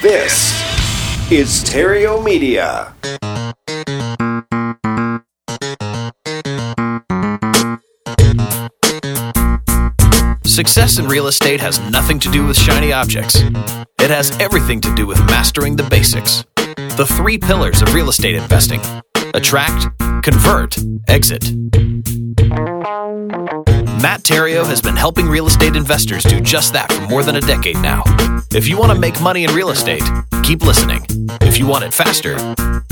This is Theriault Media. Success in real estate has nothing to do with shiny objects. It has everything to do with mastering the basics. The three pillars of real estate investing attract, convert, exit. Matt Theriault has been helping real estate investors do just that for more than a decade now. If you want to make money in real estate, keep listening. If you want it faster,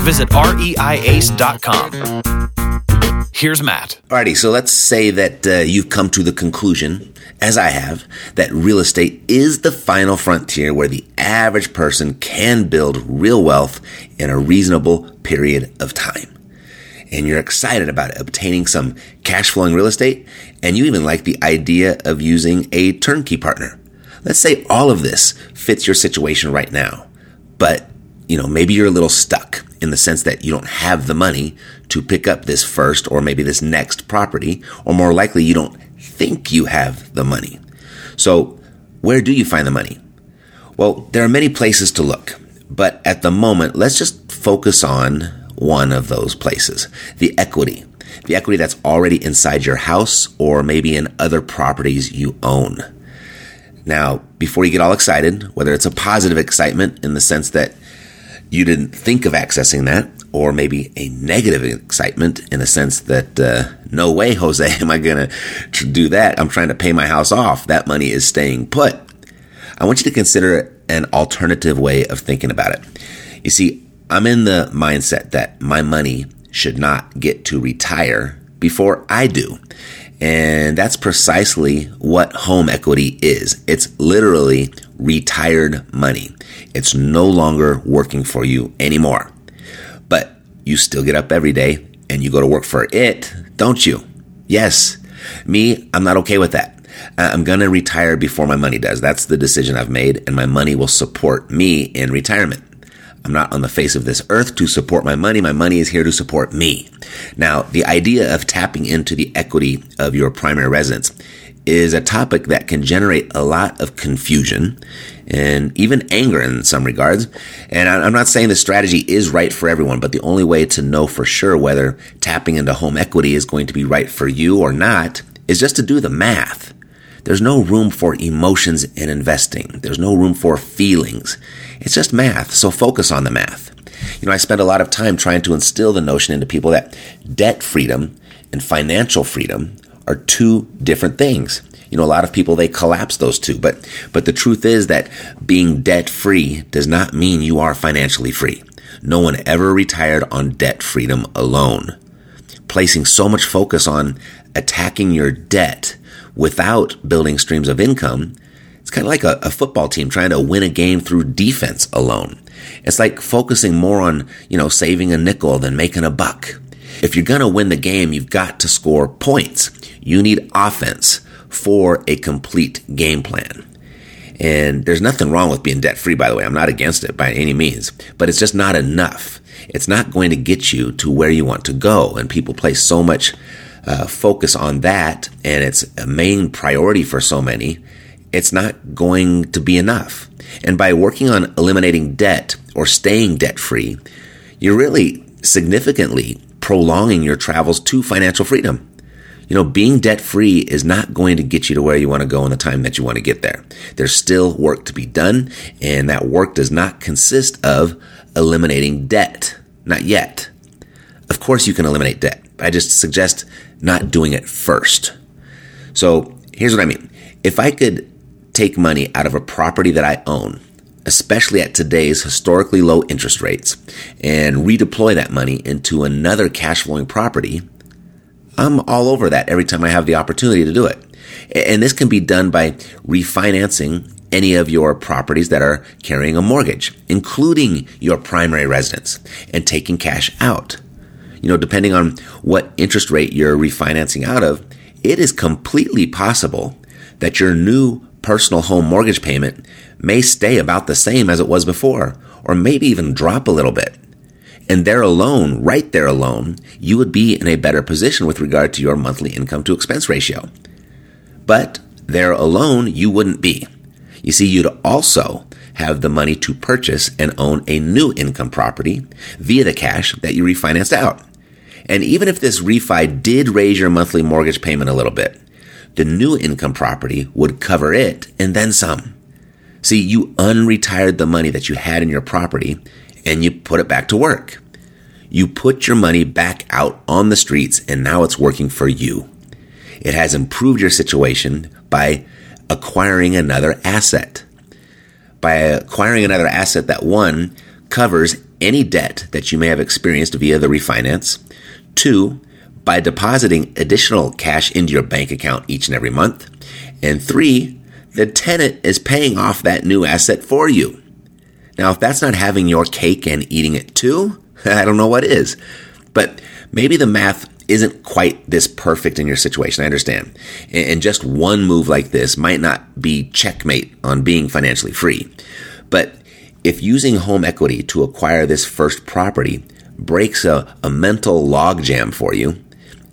visit reiace.com. Here's Matt. Alrighty, so let's say that uh, you've come to the conclusion, as I have, that real estate is the final frontier where the average person can build real wealth in a reasonable period of time and you're excited about obtaining some cash flowing real estate, and you even like the idea of using a turnkey partner. Let's say all of this fits your situation right now, but you know, maybe you're a little stuck in the sense that you don't have the money to pick up this first or maybe this next property, or more likely you don't think you have the money. So where do you find the money? Well, there are many places to look, but at the moment, let's just focus on one of those places. The equity. The equity that's already inside your house or maybe in other properties you own. Now, before you get all excited, whether it's a positive excitement in the sense that you didn't think of accessing that, or maybe a negative excitement in the sense that, uh, no way, Jose, am I going to do that? I'm trying to pay my house off. That money is staying put. I want you to consider an alternative way of thinking about it. You see, I'm in the mindset that my money should not get to retire before I do. And that's precisely what home equity is. It's literally retired money. It's no longer working for you anymore. But you still get up every day and you go to work for it, don't you? Yes. Me, I'm not okay with that. I'm going to retire before my money does. That's the decision I've made, and my money will support me in retirement. I'm not on the face of this earth to support my money. My money is here to support me. Now, the idea of tapping into the equity of your primary residence is a topic that can generate a lot of confusion and even anger in some regards. And I'm not saying the strategy is right for everyone, but the only way to know for sure whether tapping into home equity is going to be right for you or not is just to do the math. There's no room for emotions in investing. There's no room for feelings. It's just math, so focus on the math. You know, I spend a lot of time trying to instill the notion into people that debt freedom and financial freedom are two different things. You know, a lot of people they collapse those two, but but the truth is that being debt free does not mean you are financially free. No one ever retired on debt freedom alone. Placing so much focus on attacking your debt without building streams of income, it's kind of like a, a, football team trying to win a game through defense alone. It's like focusing more on, you know, saving a nickel than making a buck. If you're going to win the game, you've got to score points. You need offense for a complete game plan. And there's nothing wrong with being debt free, by the way. I'm not against it by any means, but it's just not enough. It's not going to get you to where you want to go. And people place so much uh, focus on that and it's a main priority for so many, it's not going to be enough. And by working on eliminating debt or staying debt free, you're really significantly prolonging your travels to financial freedom. You know, being debt free is not going to get you to where you want to go in the time that you want to get there. There's still work to be done, and that work does not consist of eliminating debt. Not yet. Of course, you can eliminate debt. I just suggest not doing it first. So here's what I mean. If I could take money out of a property that I own, especially at today's historically low interest rates, and redeploy that money into another cash flowing property, I'm all over that every time I have the opportunity to do it. And this can be done by refinancing any of your properties that are carrying a mortgage, including your primary residence, and taking cash out. You know, depending on what interest rate you're refinancing out of, it is completely possible that your new personal home mortgage payment may stay about the same as it was before, or maybe even drop a little bit. And there alone, right there alone, you would be in a better position with regard to your monthly income to expense ratio. But there alone, you wouldn't be. You see, you'd also have the money to purchase and own a new income property via the cash that you refinanced out. And even if this refi did raise your monthly mortgage payment a little bit, the new income property would cover it and then some. See, you unretired the money that you had in your property and you put it back to work. You put your money back out on the streets and now it's working for you. It has improved your situation by acquiring another asset. By acquiring another asset that one covers any debt that you may have experienced via the refinance. Two, by depositing additional cash into your bank account each and every month. And three, the tenant is paying off that new asset for you. Now, if that's not having your cake and eating it too, I don't know what is. But maybe the math isn't quite this perfect in your situation. I understand. And just one move like this might not be checkmate on being financially free. But if using home equity to acquire this first property breaks a, a mental logjam for you,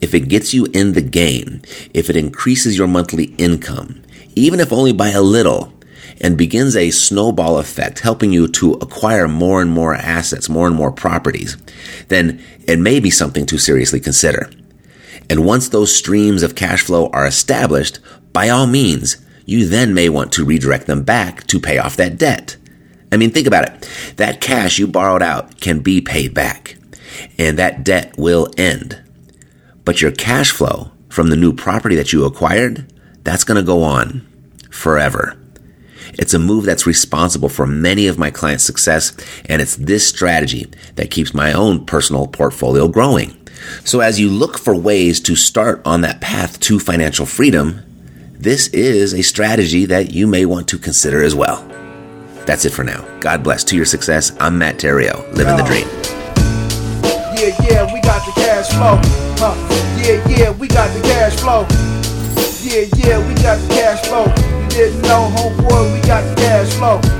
if it gets you in the game, if it increases your monthly income, even if only by a little, and begins a snowball effect, helping you to acquire more and more assets, more and more properties, then it may be something to seriously consider. And once those streams of cash flow are established, by all means, you then may want to redirect them back to pay off that debt. I mean, think about it. That cash you borrowed out can be paid back, and that debt will end. But your cash flow from the new property that you acquired, that's going to go on forever. It's a move that's responsible for many of my clients' success, and it's this strategy that keeps my own personal portfolio growing. So as you look for ways to start on that path to financial freedom, this is a strategy that you may want to consider as well. That's it for now. God bless. To your success, I'm Matt Theriault, living the dream. Yeah, yeah, we got the cash flow. Huh. Yeah, yeah, we got the cash flow. Yeah, yeah, we got the cash flow. You didn't know, homeboy, we got the cash flow.